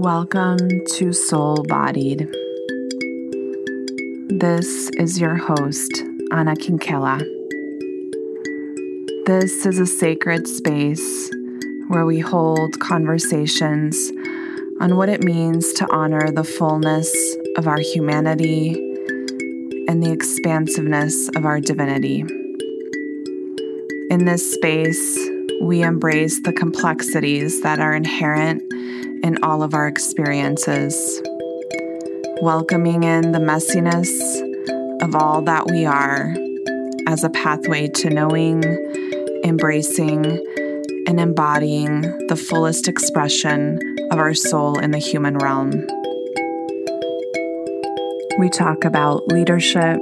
Welcome to Soul Bodied. This is your host, Anna Kinkela. This is a sacred space where we hold conversations on what it means to honor the fullness of our humanity and the expansiveness of our divinity. In this space, we embrace the complexities that are inherent in all of our experiences, welcoming in the messiness of all that we are as a pathway to knowing, embracing, and embodying the fullest expression of our soul in the human realm. We talk about leadership,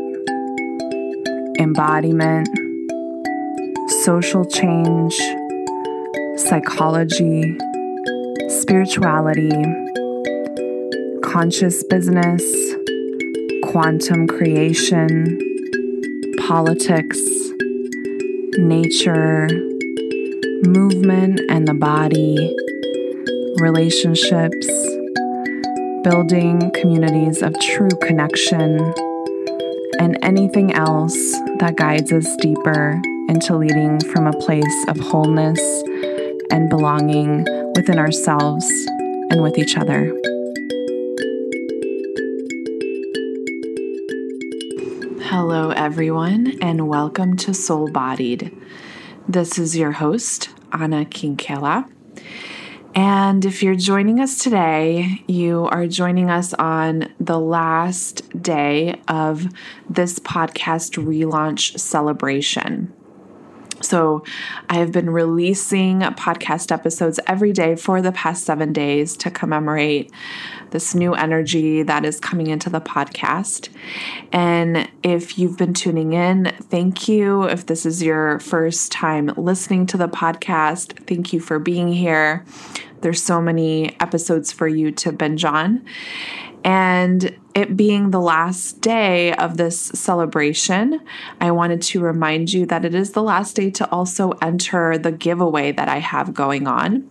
embodiment, social change, psychology spirituality, conscious business, quantum creation, politics, nature, movement and the body, relationships, building communities of true connection, and anything else that guides us deeper into leading from a place of wholeness and belonging within ourselves and with each other. Hello, everyone, and welcome to Soul Bodied. This is your host, Anna Kinkela. And if you're joining us today, you are joining us on the last day of this podcast relaunch celebration. So, I have been releasing podcast episodes every day for the past seven days to commemorate this new energy that is coming into the podcast. And if you've been tuning in, thank you. If this is your first time listening to the podcast, thank you for being here. There's so many episodes for you to binge on. And it being the last day of this celebration, I wanted to remind you that it is the last day to also enter the giveaway that I have going on.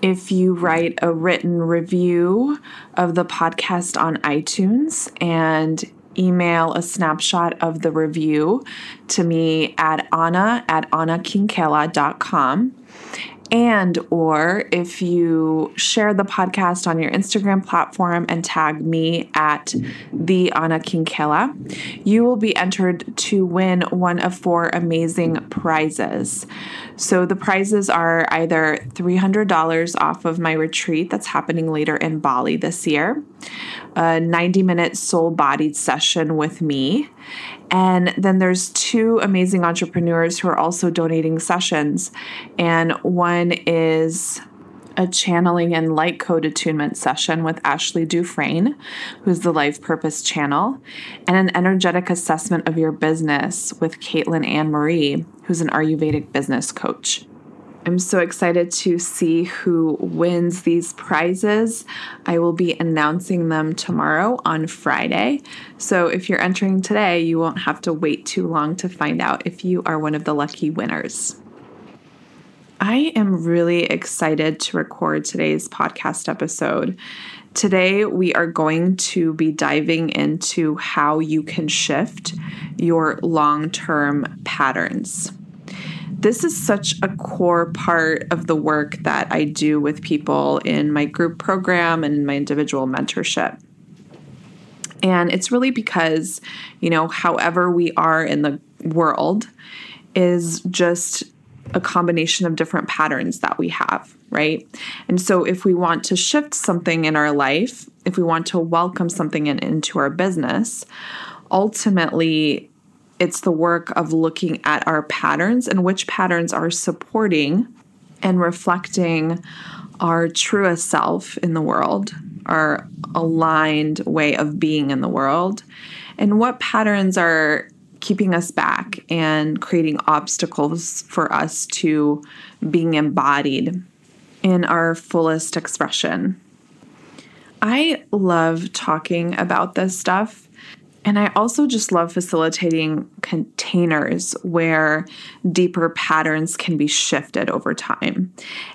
If you write a written review of the podcast on iTunes and email a snapshot of the review to me at anna at annakinkela.com and or if you share the podcast on your Instagram platform and tag me at the Anna Kinkela, you will be entered to win one of four amazing prizes. So the prizes are either $300 off of my retreat that's happening later in Bali this year, a 90 minute soul bodied session with me, and then there's two amazing entrepreneurs who are also donating sessions. And one is a channeling and light code attunement session with Ashley Dufresne, who's the Life Purpose Channel, and an energetic assessment of your business with Caitlin Ann Marie, who's an Ayurvedic business coach. I'm so excited to see who wins these prizes. I will be announcing them tomorrow on Friday. So if you're entering today, you won't have to wait too long to find out if you are one of the lucky winners. I am really excited to record today's podcast episode. Today, we are going to be diving into how you can shift your long term patterns this is such a core part of the work that I do with people in my group program and in my individual mentorship. And it's really because, you know, however we are in the world is just a combination of different patterns that we have, right? And so if we want to shift something in our life, if we want to welcome something in, into our business, ultimately it's the work of looking at our patterns and which patterns are supporting and reflecting our truest self in the world, our aligned way of being in the world, and what patterns are keeping us back and creating obstacles for us to being embodied in our fullest expression. I love talking about this stuff And I also just love facilitating containers where deeper patterns can be shifted over time.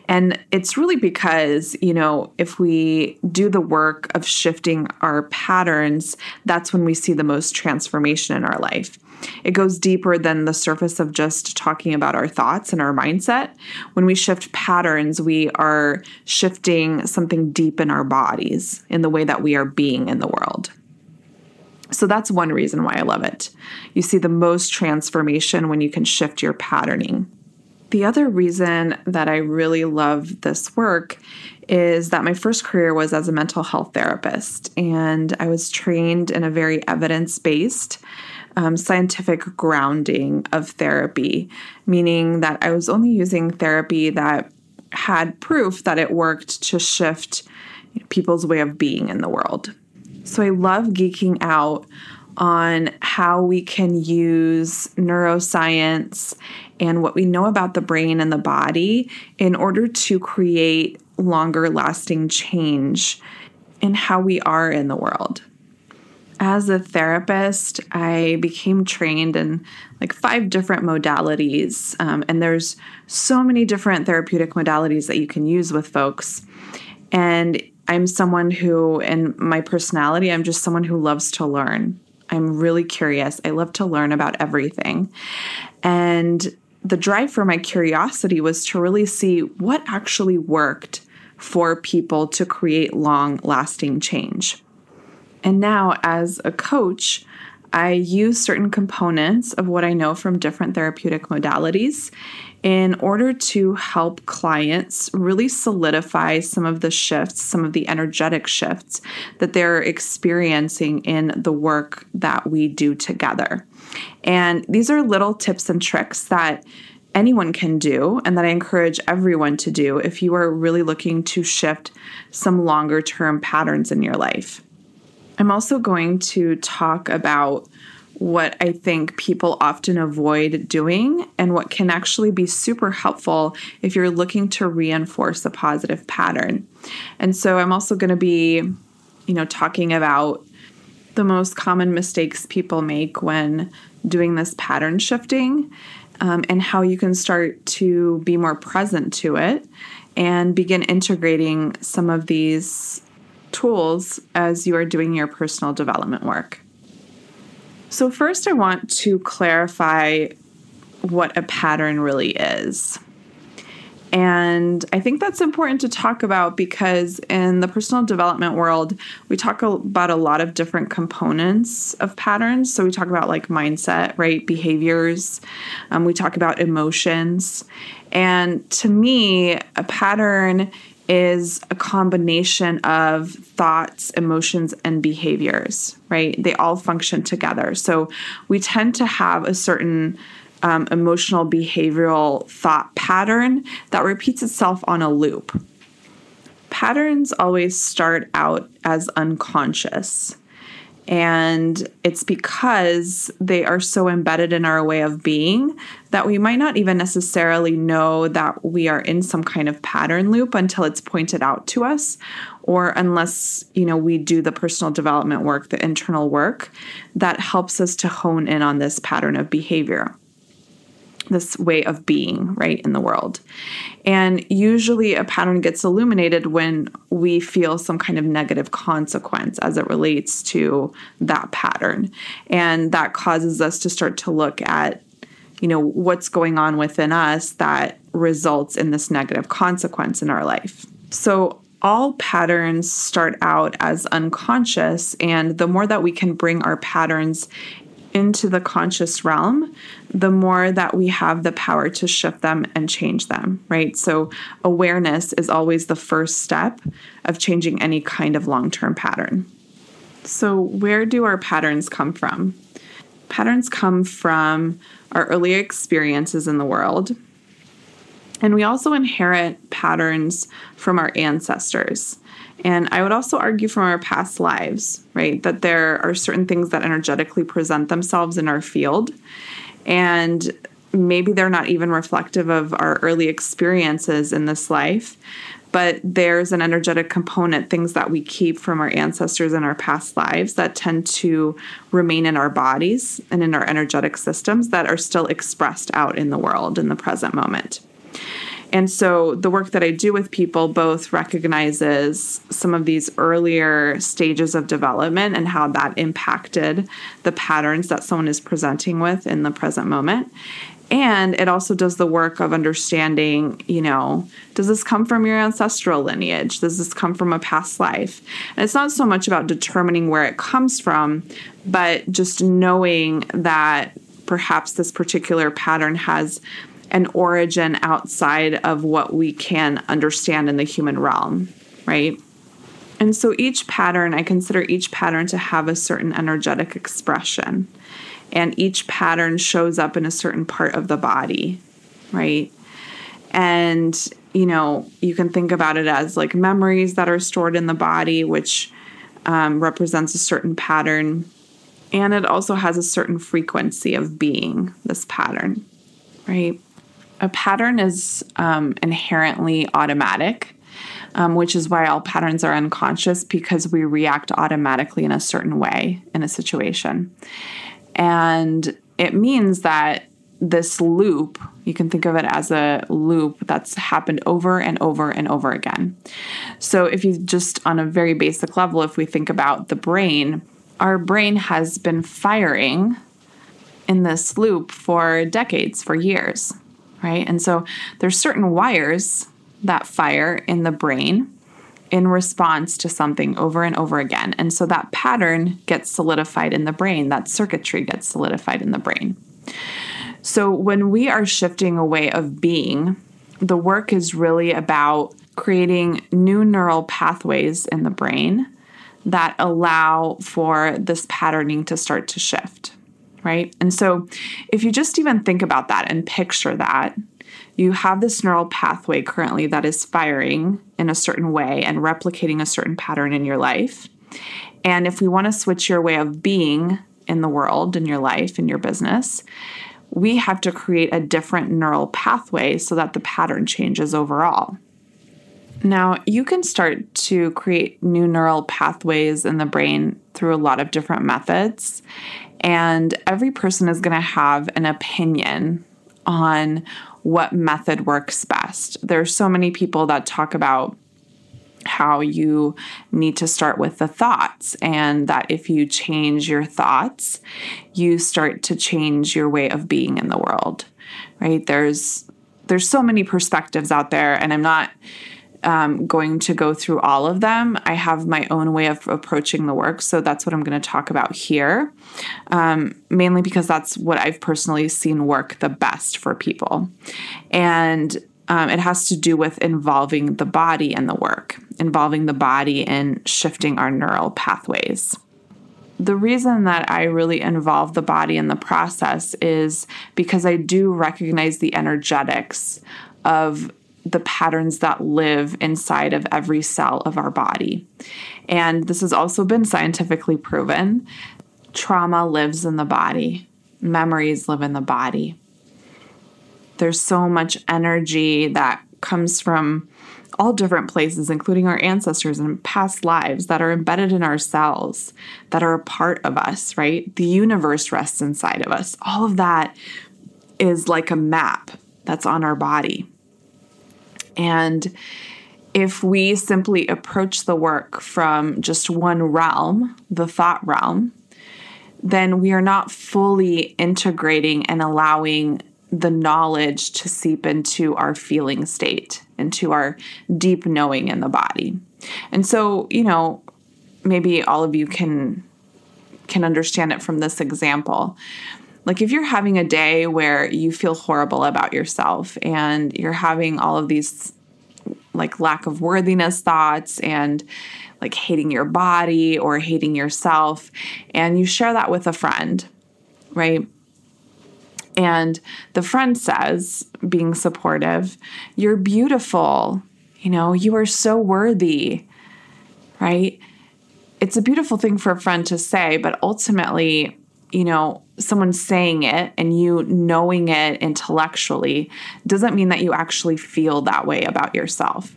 And it's really because, you know, if we do the work of shifting our patterns, that's when we see the most transformation in our life. It goes deeper than the surface of just talking about our thoughts and our mindset. When we shift patterns, we are shifting something deep in our bodies, in the way that we are being in the world. So that's one reason why I love it. You see the most transformation when you can shift your patterning. The other reason that I really love this work is that my first career was as a mental health therapist, and I was trained in a very evidence based, um, scientific grounding of therapy, meaning that I was only using therapy that had proof that it worked to shift people's way of being in the world. So I love geeking out on how we can use neuroscience and what we know about the brain and the body in order to create longer lasting change in how we are in the world. As a therapist, I became trained in like five different modalities, um, and there's so many different therapeutic modalities that you can use with folks. And I'm someone who, in my personality, I'm just someone who loves to learn. I'm really curious. I love to learn about everything. And the drive for my curiosity was to really see what actually worked for people to create long lasting change. And now, as a coach, I use certain components of what I know from different therapeutic modalities in order to help clients really solidify some of the shifts, some of the energetic shifts that they're experiencing in the work that we do together. And these are little tips and tricks that anyone can do and that I encourage everyone to do if you are really looking to shift some longer term patterns in your life. I'm also going to talk about what I think people often avoid doing and what can actually be super helpful if you're looking to reinforce a positive pattern. And so I'm also going to be, you know, talking about the most common mistakes people make when doing this pattern shifting um, and how you can start to be more present to it and begin integrating some of these tools as you are doing your personal development work. So, first, I want to clarify what a pattern really is. And I think that's important to talk about because in the personal development world, we talk about a lot of different components of patterns. So we talk about like mindset, right? Behaviors. Um, we talk about emotions. And to me, a pattern is a combination of thoughts, emotions, and behaviors, right? They all function together. So we tend to have a certain um, emotional behavioral thought pattern that repeats itself on a loop. Patterns always start out as unconscious. And it's because they are so embedded in our way of being that we might not even necessarily know that we are in some kind of pattern loop until it's pointed out to us or unless, you know, we do the personal development work, the internal work that helps us to hone in on this pattern of behavior this way of being right in the world. And usually a pattern gets illuminated when we feel some kind of negative consequence as it relates to that pattern. And that causes us to start to look at you know what's going on within us that results in this negative consequence in our life. So all patterns start out as unconscious, and the more that we can bring our patterns into the conscious realm, the more that we have the power to shift them and change them, right? So, awareness is always the first step of changing any kind of long term pattern. So, where do our patterns come from? Patterns come from our early experiences in the world. And we also inherit patterns from our ancestors. And I would also argue from our past lives, right, that there are certain things that energetically present themselves in our field. And maybe they're not even reflective of our early experiences in this life, but there's an energetic component, things that we keep from our ancestors in our past lives that tend to remain in our bodies and in our energetic systems that are still expressed out in the world in the present moment. And so the work that I do with people both recognizes some of these earlier stages of development and how that impacted the patterns that someone is presenting with in the present moment. And it also does the work of understanding, you know, does this come from your ancestral lineage? Does this come from a past life? And it's not so much about determining where it comes from, but just knowing that perhaps this particular pattern has an origin outside of what we can understand in the human realm, right? And so each pattern, I consider each pattern to have a certain energetic expression and each pattern shows up in a certain part of the body, right? And, you know, you can think about it as like memories that are stored in the body, which um, represents a certain pattern. And it also has a certain frequency of being, this pattern, right? A pattern is um, inherently automatic. Um, which is why all patterns are unconscious because we react automatically in a certain way in a situation. And it means that this loop, you can think of it as a loop that's happened over and over and over again. So, if you just on a very basic level, if we think about the brain, our brain has been firing in this loop for decades, for years, right? And so, there's certain wires that fire in the brain in response to something over and over again. And so that pattern gets solidified in the brain, that circuitry gets solidified in the brain. So when we are shifting a way of being, the work is really about creating new neural pathways in the brain that allow for this patterning to start to shift, right? And so if you just even think about that and picture that, you have this neural pathway currently that is firing in a certain way and replicating a certain pattern in your life. And if we want to switch your way of being in the world, in your life, in your business, we have to create a different neural pathway so that the pattern changes overall. Now, you can start to create new neural pathways in the brain through a lot of different methods. And every person is going to have an opinion on what method works best. There's so many people that talk about how you need to start with the thoughts and that if you change your thoughts, you start to change your way of being in the world. Right? There's there's so many perspectives out there and I'm not um, going to go through all of them. I have my own way of approaching the work, so that's what I'm going to talk about here, um, mainly because that's what I've personally seen work the best for people. And um, it has to do with involving the body in the work, involving the body in shifting our neural pathways. The reason that I really involve the body in the process is because I do recognize the energetics of the patterns that live inside of every cell of our body. And this has also been scientifically proven. Trauma lives in the body, memories live in the body. There's so much energy that comes from all different places, including our ancestors and past lives that are embedded in our cells, that are a part of us, right? The universe rests inside of us. All of that is like a map that's on our body. And if we simply approach the work from just one realm, the thought realm, then we are not fully integrating and allowing the knowledge to seep into our feeling state, into our deep knowing in the body. And so, you know, maybe all of you can can understand it from this example. Like if you're having a day where you feel horrible about yourself and you're having all of these like lack of worthiness thoughts and like hating your body or hating yourself and you share that with a friend, right? And the friend says, being supportive, you're beautiful. You know, you are so worthy, right? It's a beautiful thing for a friend to say, but ultimately, you know, someone saying it and you knowing it intellectually doesn't mean that you actually feel that way about yourself.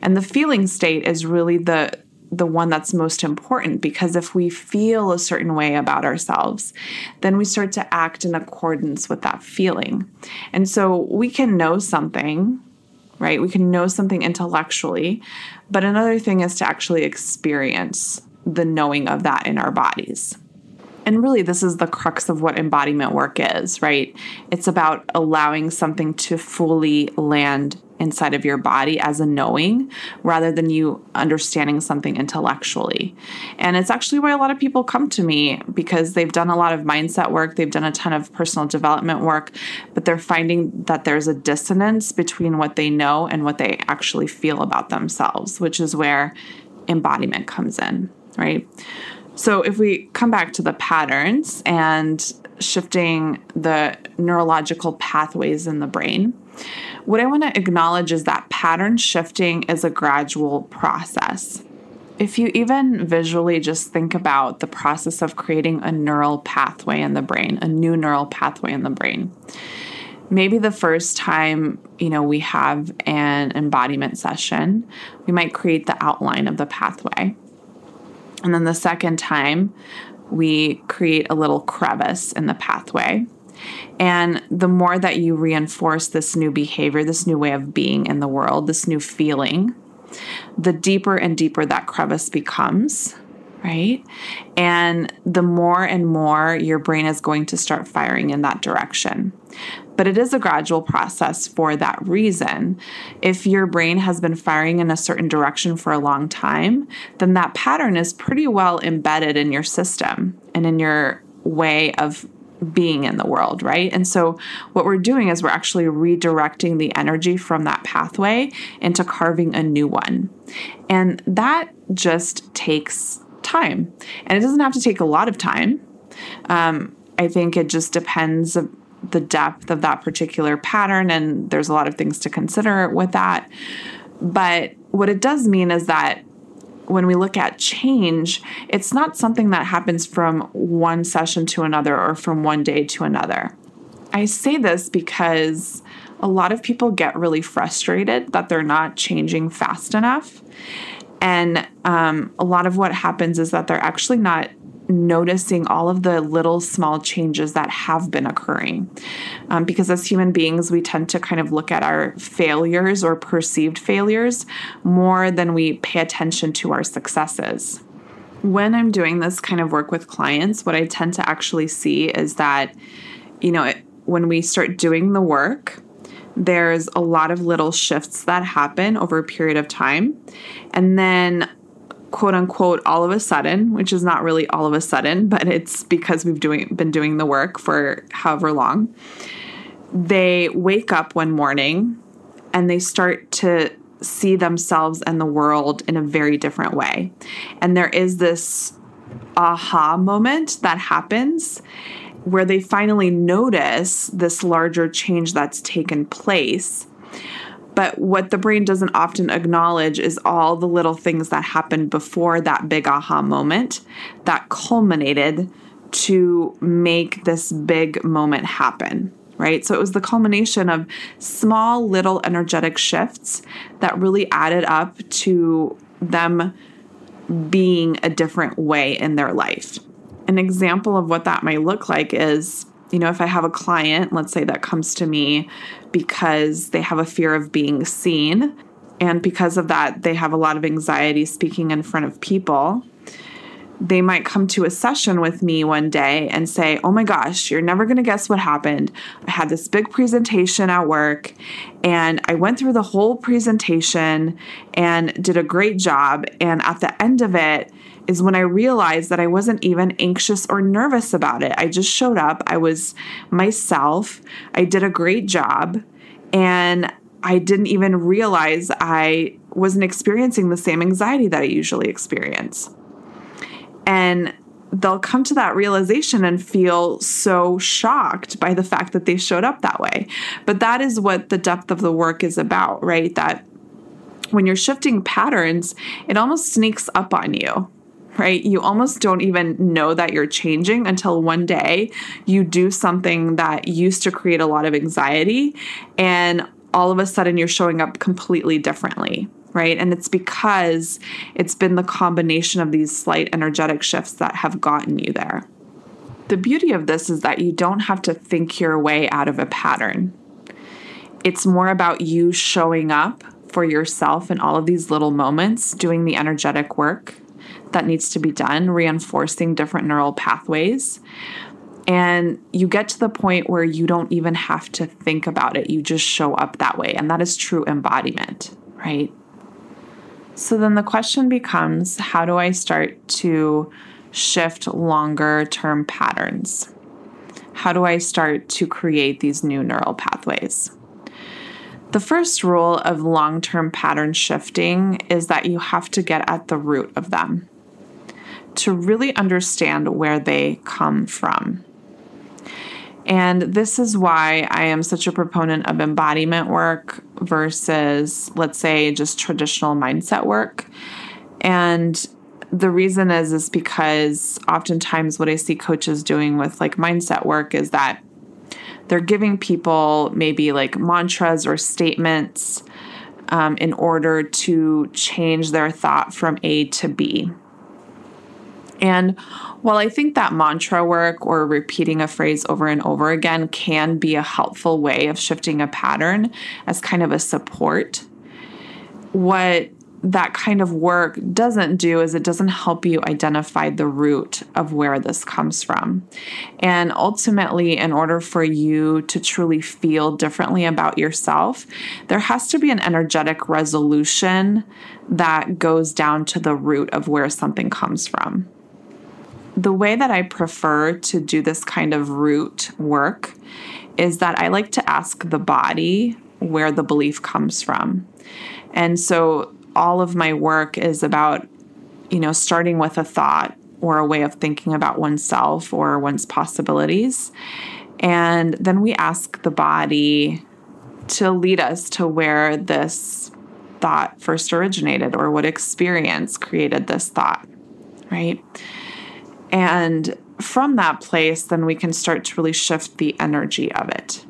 And the feeling state is really the the one that's most important because if we feel a certain way about ourselves, then we start to act in accordance with that feeling. And so we can know something, right? We can know something intellectually, but another thing is to actually experience the knowing of that in our bodies. And really, this is the crux of what embodiment work is, right? It's about allowing something to fully land inside of your body as a knowing rather than you understanding something intellectually. And it's actually why a lot of people come to me because they've done a lot of mindset work, they've done a ton of personal development work, but they're finding that there's a dissonance between what they know and what they actually feel about themselves, which is where embodiment comes in, right? So if we come back to the patterns and shifting the neurological pathways in the brain, what I want to acknowledge is that pattern shifting is a gradual process. If you even visually just think about the process of creating a neural pathway in the brain, a new neural pathway in the brain, maybe the first time you know we have an embodiment session we might create the outline of the pathway and then the second time, we create a little crevice in the pathway. And the more that you reinforce this new behavior, this new way of being in the world, this new feeling, the deeper and deeper that crevice becomes, right? And the more and more your brain is going to start firing in that direction. But it is a gradual process for that reason. If your brain has been firing in a certain direction for a long time, then that pattern is pretty well embedded in your system and in your way of being in the world, right? And so, what we're doing is we're actually redirecting the energy from that pathway into carving a new one. And that just takes time. And it doesn't have to take a lot of time. Um, I think it just depends the depth of that particular pattern, and there's a lot of things to consider with that. But what it does mean is that when we look at change, it's not something that happens from one session to another or from one day to another. I say this because a lot of people get really frustrated that they're not changing fast enough. And um, a lot of what happens is that they're actually not noticing all of the little small changes that have been occurring. Um, because as human beings, we tend to kind of look at our failures or perceived failures more than we pay attention to our successes. When I'm doing this kind of work with clients, what I tend to actually see is that, you know, it, when we start doing the work, there's a lot of little shifts that happen over a period of time. And then quote unquote all of a sudden, which is not really all of a sudden, but it's because we've doing been doing the work for however long. They wake up one morning and they start to see themselves and the world in a very different way. And there is this aha moment that happens where they finally notice this larger change that's taken place but what the brain doesn't often acknowledge is all the little things that happened before that big aha moment that culminated to make this big moment happen right? So it was the culmination of small little energetic shifts that really added up to them being a different way in their life. An example of what that might look like is you know, if I have a client, let's say that comes to me because they have a fear of being seen, and because of that, they have a lot of anxiety speaking in front of people, they might come to a session with me one day and say, Oh my gosh, you're never going to guess what happened. I had this big presentation at work and I went through the whole presentation and did a great job. And at the end of it, is when I realized that I wasn't even anxious or nervous about it. I just showed up, I was myself, I did a great job, and I didn't even realize I wasn't experiencing the same anxiety that I usually experience. And they'll come to that realization and feel so shocked by the fact that they showed up that way. But that is what the depth of the work is about, right? That when you're shifting patterns, it almost sneaks up on you right? You almost don't even know that you're changing until one day you do something that used to create a lot of anxiety and all of a sudden you're showing up completely differently. right? And it's because it's been the combination of these slight energetic shifts that have gotten you there. The beauty of this is that you don't have to think your way out of a pattern. It's more about you showing up for yourself in all of these little moments, doing the energetic work that needs to be done, reinforcing different neural pathways. And you get to the point where you don't even have to think about it. You just show up that way. And that is true embodiment, right? So then the question becomes how do I start to shift longer term patterns? How do I start to create these new neural pathways? The first rule of long term pattern shifting is that you have to get at the root of them to really understand where they come from. And this is why I am such a proponent of embodiment work versus, let's say, just traditional mindset work. And the reason is is because oftentimes what I see coaches doing with like mindset work is that they're giving people maybe like mantras or statements um, in order to change their thought from A to B. And while I think that mantra work or repeating a phrase over and over again can be a helpful way of shifting a pattern as kind of a support, what that kind of work doesn't do is it doesn't help you identify the root of where this comes from. And ultimately, in order for you to truly feel differently about yourself, there has to be an energetic resolution that goes down to the root of where something comes from. The way that I prefer to do this kind of root work is that I like to ask the body where the belief comes from. And so all of my work is about, you know, starting with a thought or a way of thinking about oneself or one's possibilities. And then we ask the body to lead us to where this thought first originated or what experience created this thought, right? And from that place, then we can start to really shift the energy of it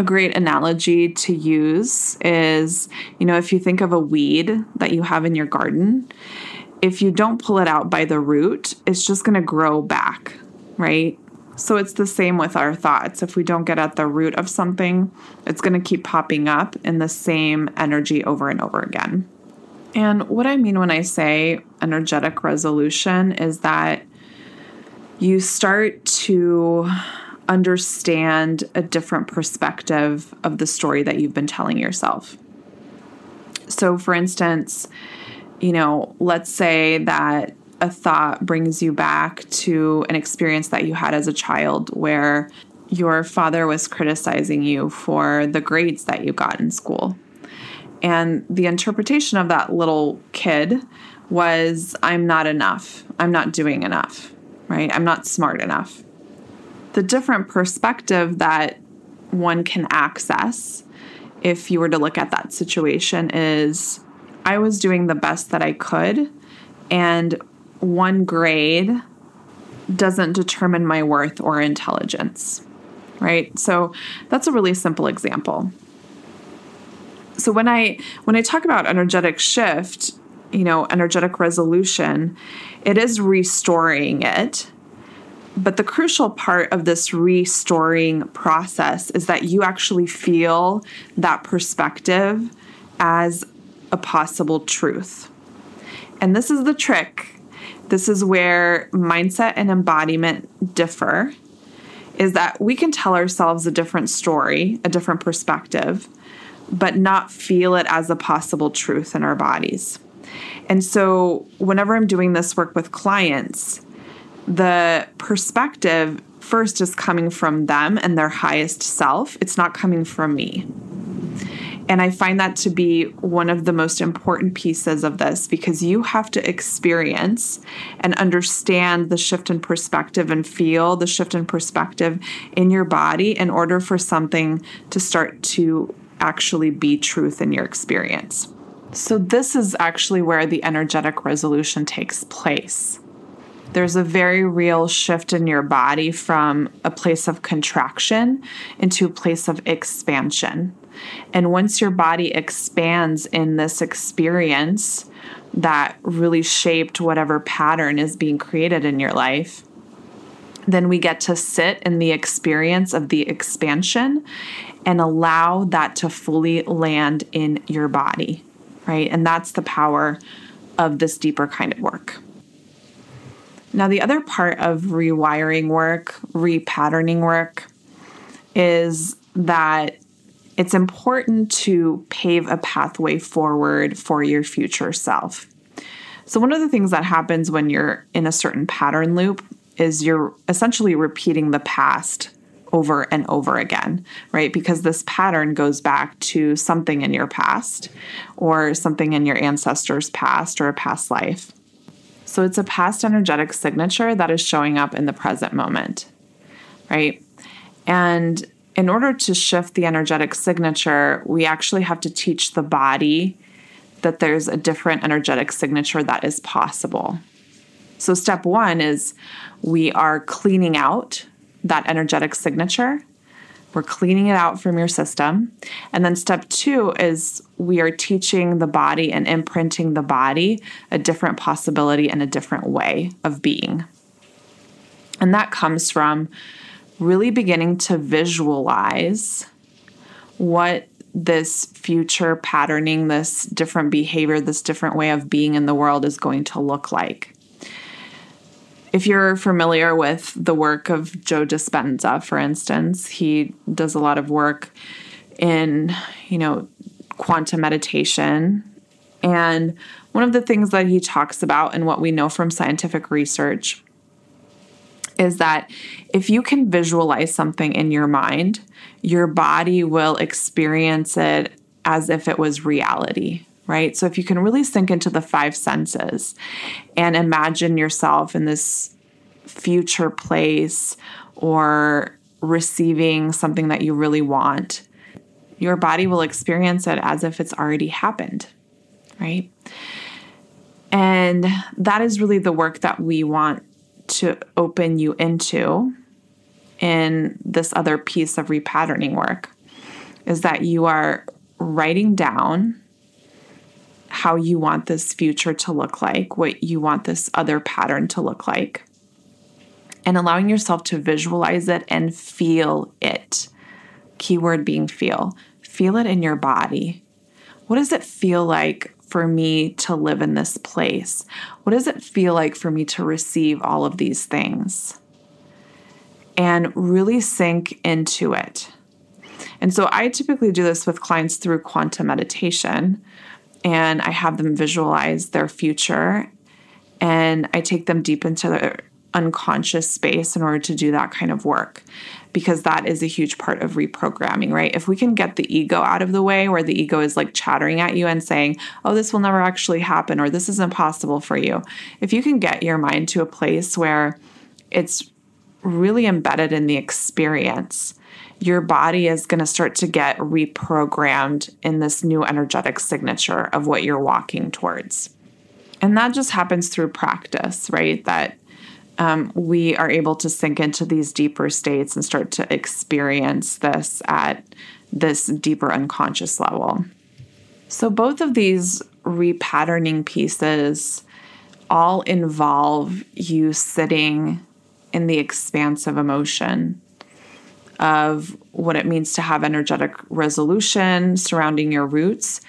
a great analogy to use is you know, if you think of a weed that you have in your garden, if you don't pull it out by the root, it's just going to grow back, right? So it's the same with our thoughts. If we don't get at the root of something, it's going to keep popping up in the same energy over and over again. And what I mean when I say energetic resolution is that you start to understand a different perspective of the story that you've been telling yourself. So, for instance, you know, let's say that a thought brings you back to an experience that you had as a child where your father was criticizing you for the grades that you got in school. And the interpretation of that little kid was, I'm not enough. I'm not doing enough, right? I'm not smart enough the different perspective that one can access if you were to look at that situation is I was doing the best that I could, and one grade doesn't determine my worth or intelligence, right? So that's a really simple example. So when I when I talk about energetic shift, you know, energetic resolution, it is restoring it but the crucial part of this restoring process is that you actually feel that perspective as a possible truth. And this is the trick. This is where mindset and embodiment differ is that we can tell ourselves a different story, a different perspective, but not feel it as a possible truth in our bodies. And so, whenever I'm doing this work with clients, the perspective first is coming from them and their highest self. It's not coming from me. And I find that to be one of the most important pieces of this because you have to experience and understand the shift in perspective and feel the shift in perspective in your body in order for something to start to actually be truth in your experience. So, this is actually where the energetic resolution takes place there's a very real shift in your body from a place of contraction into a place of expansion. And once your body expands in this experience that really shaped whatever pattern is being created in your life, then we get to sit in the experience of the expansion and allow that to fully land in your body, right? And that's the power of this deeper kind of work. Now, the other part of rewiring work, repatterning work, is that it's important to pave a pathway forward for your future self. So, one of the things that happens when you're in a certain pattern loop is you're essentially repeating the past over and over again, right? Because this pattern goes back to something in your past or something in your ancestors' past or a past life. So it's a past energetic signature that is showing up in the present moment, right? And in order to shift the energetic signature, we actually have to teach the body that there's a different energetic signature that is possible. So, step one is we are cleaning out that energetic signature. We're cleaning it out from your system. And then step two is we are teaching the body and imprinting the body a different possibility and a different way of being. And that comes from really beginning to visualize what this future patterning, this different behavior, this different way of being in the world is going to look like. If you're familiar with the work of Joe Dispenza, for instance, he does a lot of work in, you know, quantum meditation. And one of the things that he talks about and what we know from scientific research is that if you can visualize something in your mind, your body will experience it as if it was reality right? So if you can really sink into the five senses and imagine yourself in this future place or receiving something that you really want, your body will experience it as if it's already happened, right? And that is really the work that we want to open you into in this other piece of repatterning work is that you are writing down how you want this future to look like, what you want this other pattern to look like, and allowing yourself to visualize it and feel it. Keyword being feel. Feel it in your body. What does it feel like for me to live in this place? What does it feel like for me to receive all of these things? And really sink into it. And so I typically do this with clients through quantum meditation, and I have them visualize their future and I take them deep into their unconscious space in order to do that kind of work because that is a huge part of reprogramming, right? If we can get the ego out of the way where the ego is like chattering at you and saying, oh, this will never actually happen or this is impossible for you. If you can get your mind to a place where it's really embedded in the experience your body is going to start to get reprogrammed in this new energetic signature of what you're walking towards. And that just happens through practice, right? That um, we are able to sink into these deeper states and start to experience this at this deeper unconscious level. So, both of these repatterning pieces all involve you sitting in the expanse of emotion of what it means to have energetic resolution surrounding your roots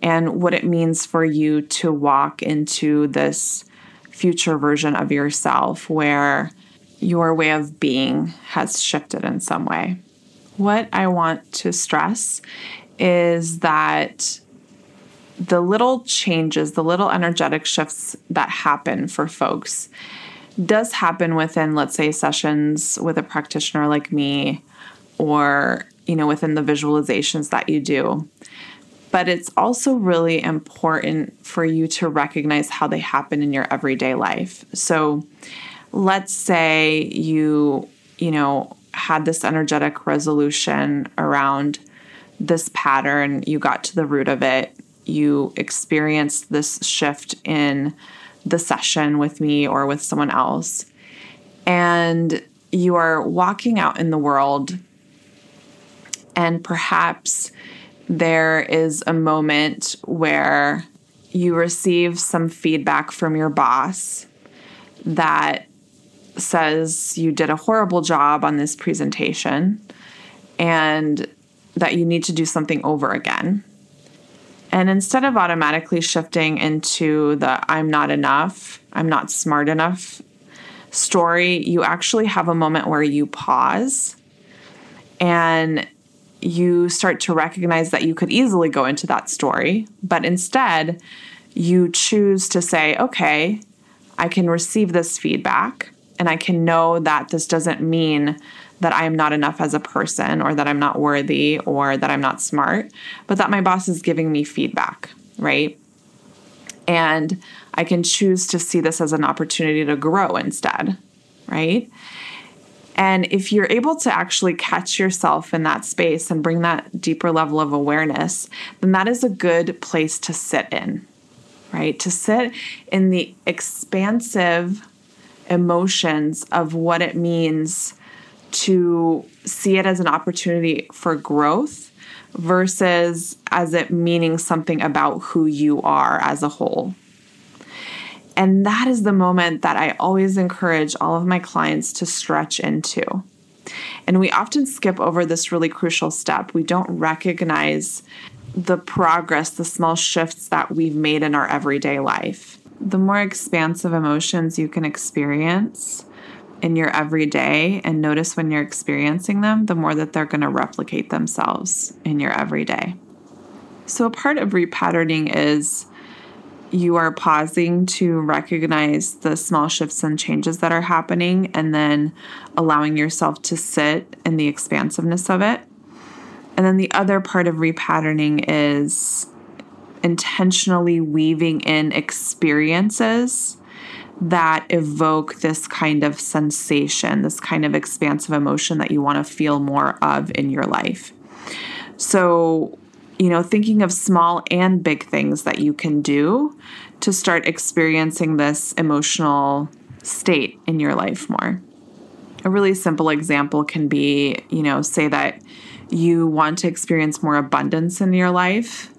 and what it means for you to walk into this future version of yourself where your way of being has shifted in some way. What I want to stress is that the little changes, the little energetic shifts that happen for folks does happen within, let's say, sessions with a practitioner like me or, you know, within the visualizations that you do. But it's also really important for you to recognize how they happen in your everyday life. So let's say you, you know, had this energetic resolution around this pattern, you got to the root of it, you experienced this shift in the session with me or with someone else, and you are walking out in the world and perhaps there is a moment where you receive some feedback from your boss that says you did a horrible job on this presentation and that you need to do something over again. And instead of automatically shifting into the I'm not enough, I'm not smart enough story, you actually have a moment where you pause and you start to recognize that you could easily go into that story, but instead you choose to say, okay, I can receive this feedback and I can know that this doesn't mean that I am not enough as a person or that I'm not worthy or that I'm not smart, but that my boss is giving me feedback, right? And I can choose to see this as an opportunity to grow instead, right? And if you're able to actually catch yourself in that space and bring that deeper level of awareness, then that is a good place to sit in, right? To sit in the expansive emotions of what it means to see it as an opportunity for growth versus as it meaning something about who you are as a whole. And that is the moment that I always encourage all of my clients to stretch into. And we often skip over this really crucial step. We don't recognize the progress, the small shifts that we've made in our everyday life. The more expansive emotions you can experience, in your everyday and notice when you're experiencing them, the more that they're going to replicate themselves in your everyday. So, a part of repatterning is you are pausing to recognize the small shifts and changes that are happening and then allowing yourself to sit in the expansiveness of it. And then the other part of repatterning is intentionally weaving in experiences that evoke this kind of sensation, this kind of expansive emotion that you want to feel more of in your life. So, you know, thinking of small and big things that you can do to start experiencing this emotional state in your life more. A really simple example can be, you know, say that you want to experience more abundance in your life,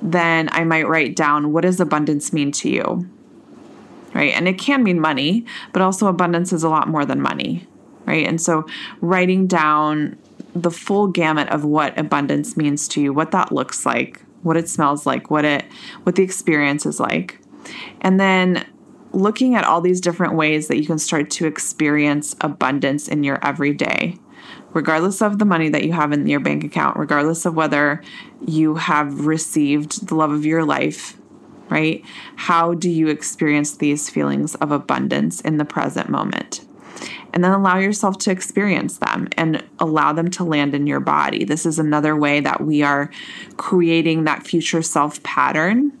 then I might write down what does abundance mean to you? right? And it can mean money, but also abundance is a lot more than money, right? And so writing down the full gamut of what abundance means to you, what that looks like, what it smells like, what it what the experience is like. And then looking at all these different ways that you can start to experience abundance in your everyday regardless of the money that you have in your bank account, regardless of whether you have received the love of your life right? How do you experience these feelings of abundance in the present moment? And then allow yourself to experience them and allow them to land in your body. This is another way that we are creating that future self pattern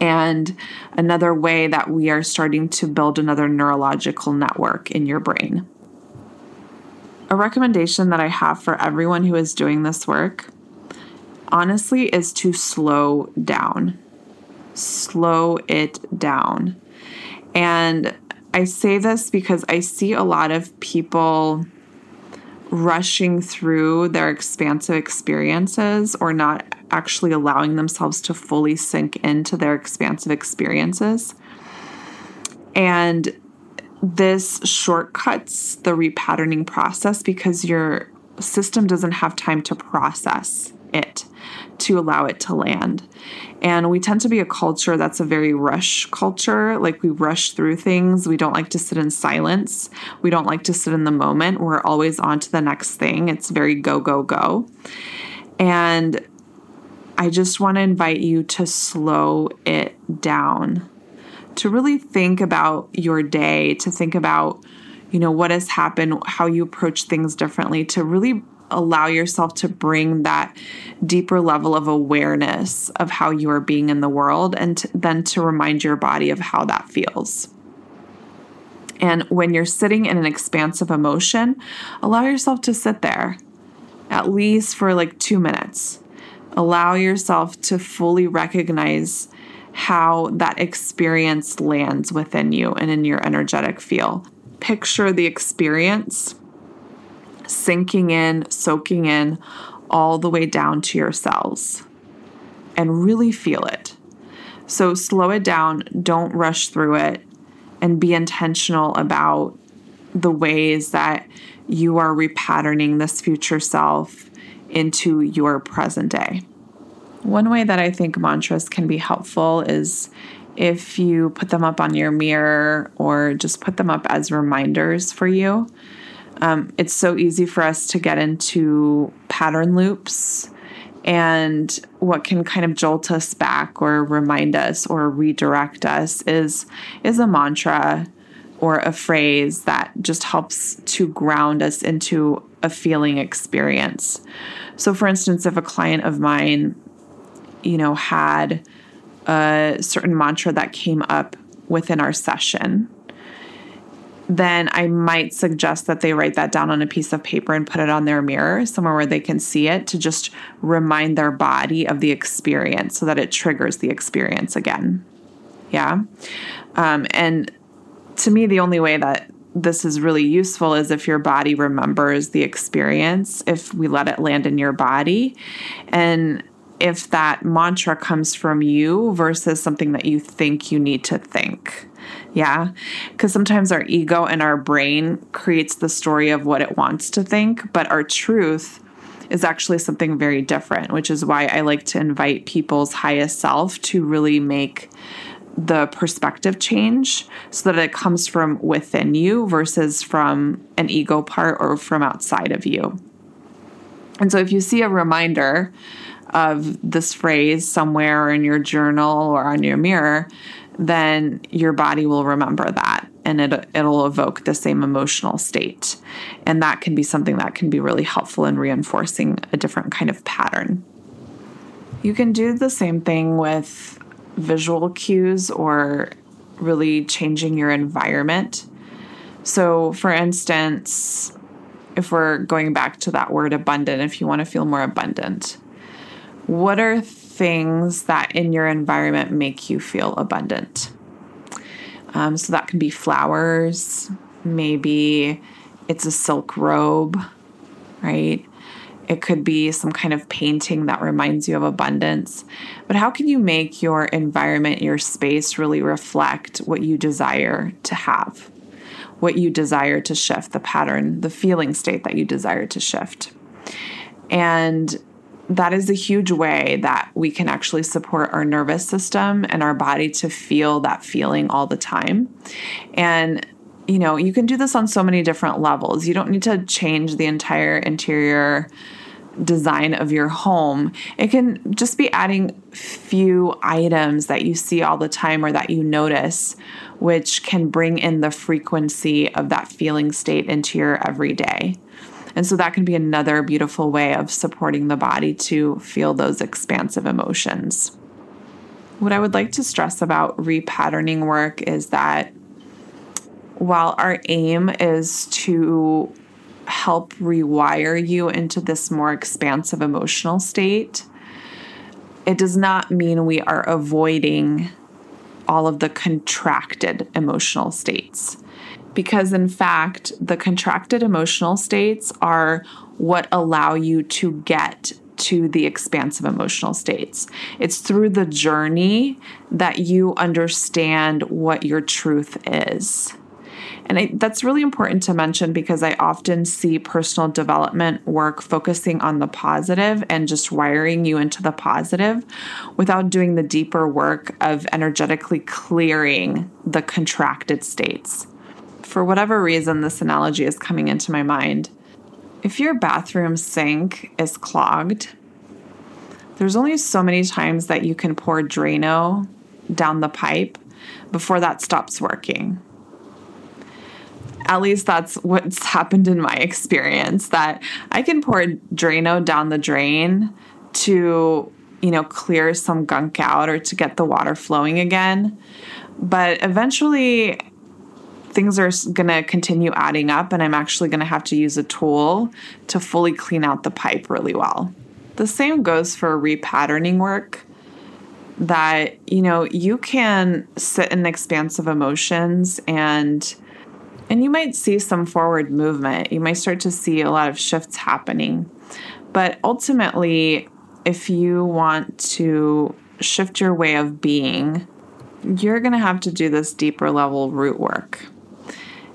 and another way that we are starting to build another neurological network in your brain. A recommendation that I have for everyone who is doing this work, honestly, is to slow down slow it down. And I say this because I see a lot of people rushing through their expansive experiences or not actually allowing themselves to fully sink into their expansive experiences. And this shortcuts the repatterning process because your system doesn't have time to process it to allow it to land. And we tend to be a culture that's a very rush culture. Like we rush through things. We don't like to sit in silence. We don't like to sit in the moment. We're always on to the next thing. It's very go, go, go. And I just want to invite you to slow it down, to really think about your day, to think about, you know, what has happened, how you approach things differently, to really allow yourself to bring that deeper level of awareness of how you are being in the world and to, then to remind your body of how that feels. And when you're sitting in an expansive emotion, allow yourself to sit there at least for like two minutes. Allow yourself to fully recognize how that experience lands within you and in your energetic feel. Picture the experience sinking in, soaking in all the way down to your cells and really feel it. So slow it down, don't rush through it, and be intentional about the ways that you are repatterning this future self into your present day. One way that I think mantras can be helpful is if you put them up on your mirror or just put them up as reminders for you. Um, it's so easy for us to get into pattern loops and what can kind of jolt us back or remind us or redirect us is is a mantra or a phrase that just helps to ground us into a feeling experience. So for instance, if a client of mine, you know, had a certain mantra that came up within our session, then I might suggest that they write that down on a piece of paper and put it on their mirror, somewhere where they can see it to just remind their body of the experience so that it triggers the experience again. Yeah. Um, and to me, the only way that this is really useful is if your body remembers the experience, if we let it land in your body. And if that mantra comes from you versus something that you think you need to think. Yeah. Because sometimes our ego and our brain creates the story of what it wants to think, but our truth is actually something very different, which is why I like to invite people's highest self to really make the perspective change so that it comes from within you versus from an ego part or from outside of you. And so if you see a reminder of this phrase somewhere in your journal or on your mirror, then your body will remember that and it, it'll evoke the same emotional state. And that can be something that can be really helpful in reinforcing a different kind of pattern. You can do the same thing with visual cues or really changing your environment. So, for instance, if we're going back to that word abundant, if you want to feel more abundant, what are things that in your environment make you feel abundant? Um, so, that can be flowers, maybe it's a silk robe, right? It could be some kind of painting that reminds you of abundance. But how can you make your environment, your space really reflect what you desire to have, what you desire to shift, the pattern, the feeling state that you desire to shift? And that is a huge way that we can actually support our nervous system and our body to feel that feeling all the time. And you know, you can do this on so many different levels. You don't need to change the entire interior design of your home. It can just be adding few items that you see all the time or that you notice, which can bring in the frequency of that feeling state into your everyday. And so that can be another beautiful way of supporting the body to feel those expansive emotions. What I would like to stress about repatterning work is that while our aim is to help rewire you into this more expansive emotional state, it does not mean we are avoiding all of the contracted emotional states. Because, in fact, the contracted emotional states are what allow you to get to the expansive emotional states. It's through the journey that you understand what your truth is. And I, that's really important to mention because I often see personal development work focusing on the positive and just wiring you into the positive without doing the deeper work of energetically clearing the contracted states. For whatever reason, this analogy is coming into my mind. If your bathroom sink is clogged, there's only so many times that you can pour Drano down the pipe before that stops working at least that's what's happened in my experience that I can pour Drano down the drain to, you know, clear some gunk out or to get the water flowing again. But eventually things are going to continue adding up and I'm actually going to have to use a tool to fully clean out the pipe really well. The same goes for repatterning work that you know you can sit in expansive emotions and and you might see some forward movement. You might start to see a lot of shifts happening. But ultimately, if you want to shift your way of being, you're going to have to do this deeper level root work.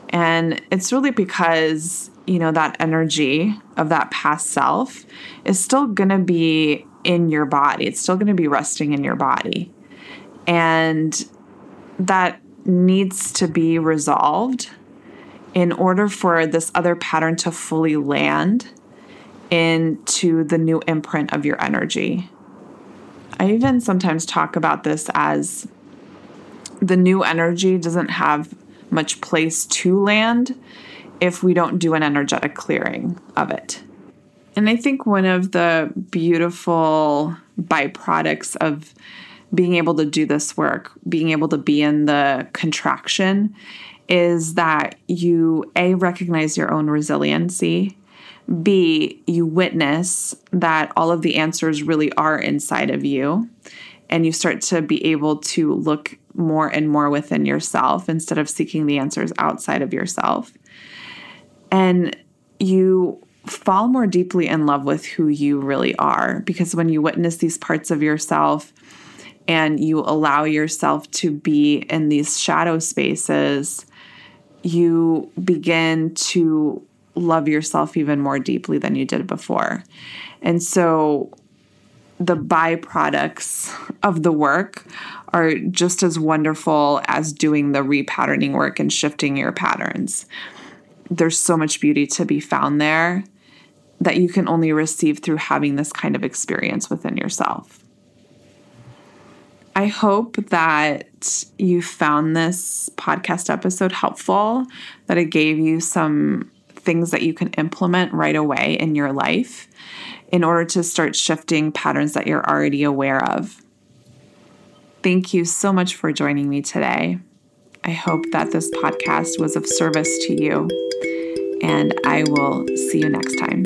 And it's really because, you know, that energy of that past self is still going to be in your body. It's still going to be resting in your body. And that needs to be resolved in order for this other pattern to fully land into the new imprint of your energy. I even sometimes talk about this as the new energy doesn't have much place to land if we don't do an energetic clearing of it. And I think one of the beautiful byproducts of being able to do this work, being able to be in the contraction, is that you A, recognize your own resiliency, B, you witness that all of the answers really are inside of you, and you start to be able to look more and more within yourself instead of seeking the answers outside of yourself. And you fall more deeply in love with who you really are because when you witness these parts of yourself and you allow yourself to be in these shadow spaces, you begin to love yourself even more deeply than you did before. And so the byproducts of the work are just as wonderful as doing the repatterning work and shifting your patterns. There's so much beauty to be found there that you can only receive through having this kind of experience within yourself. I hope that you found this podcast episode helpful, that it gave you some things that you can implement right away in your life in order to start shifting patterns that you're already aware of. Thank you so much for joining me today. I hope that this podcast was of service to you, and I will see you next time.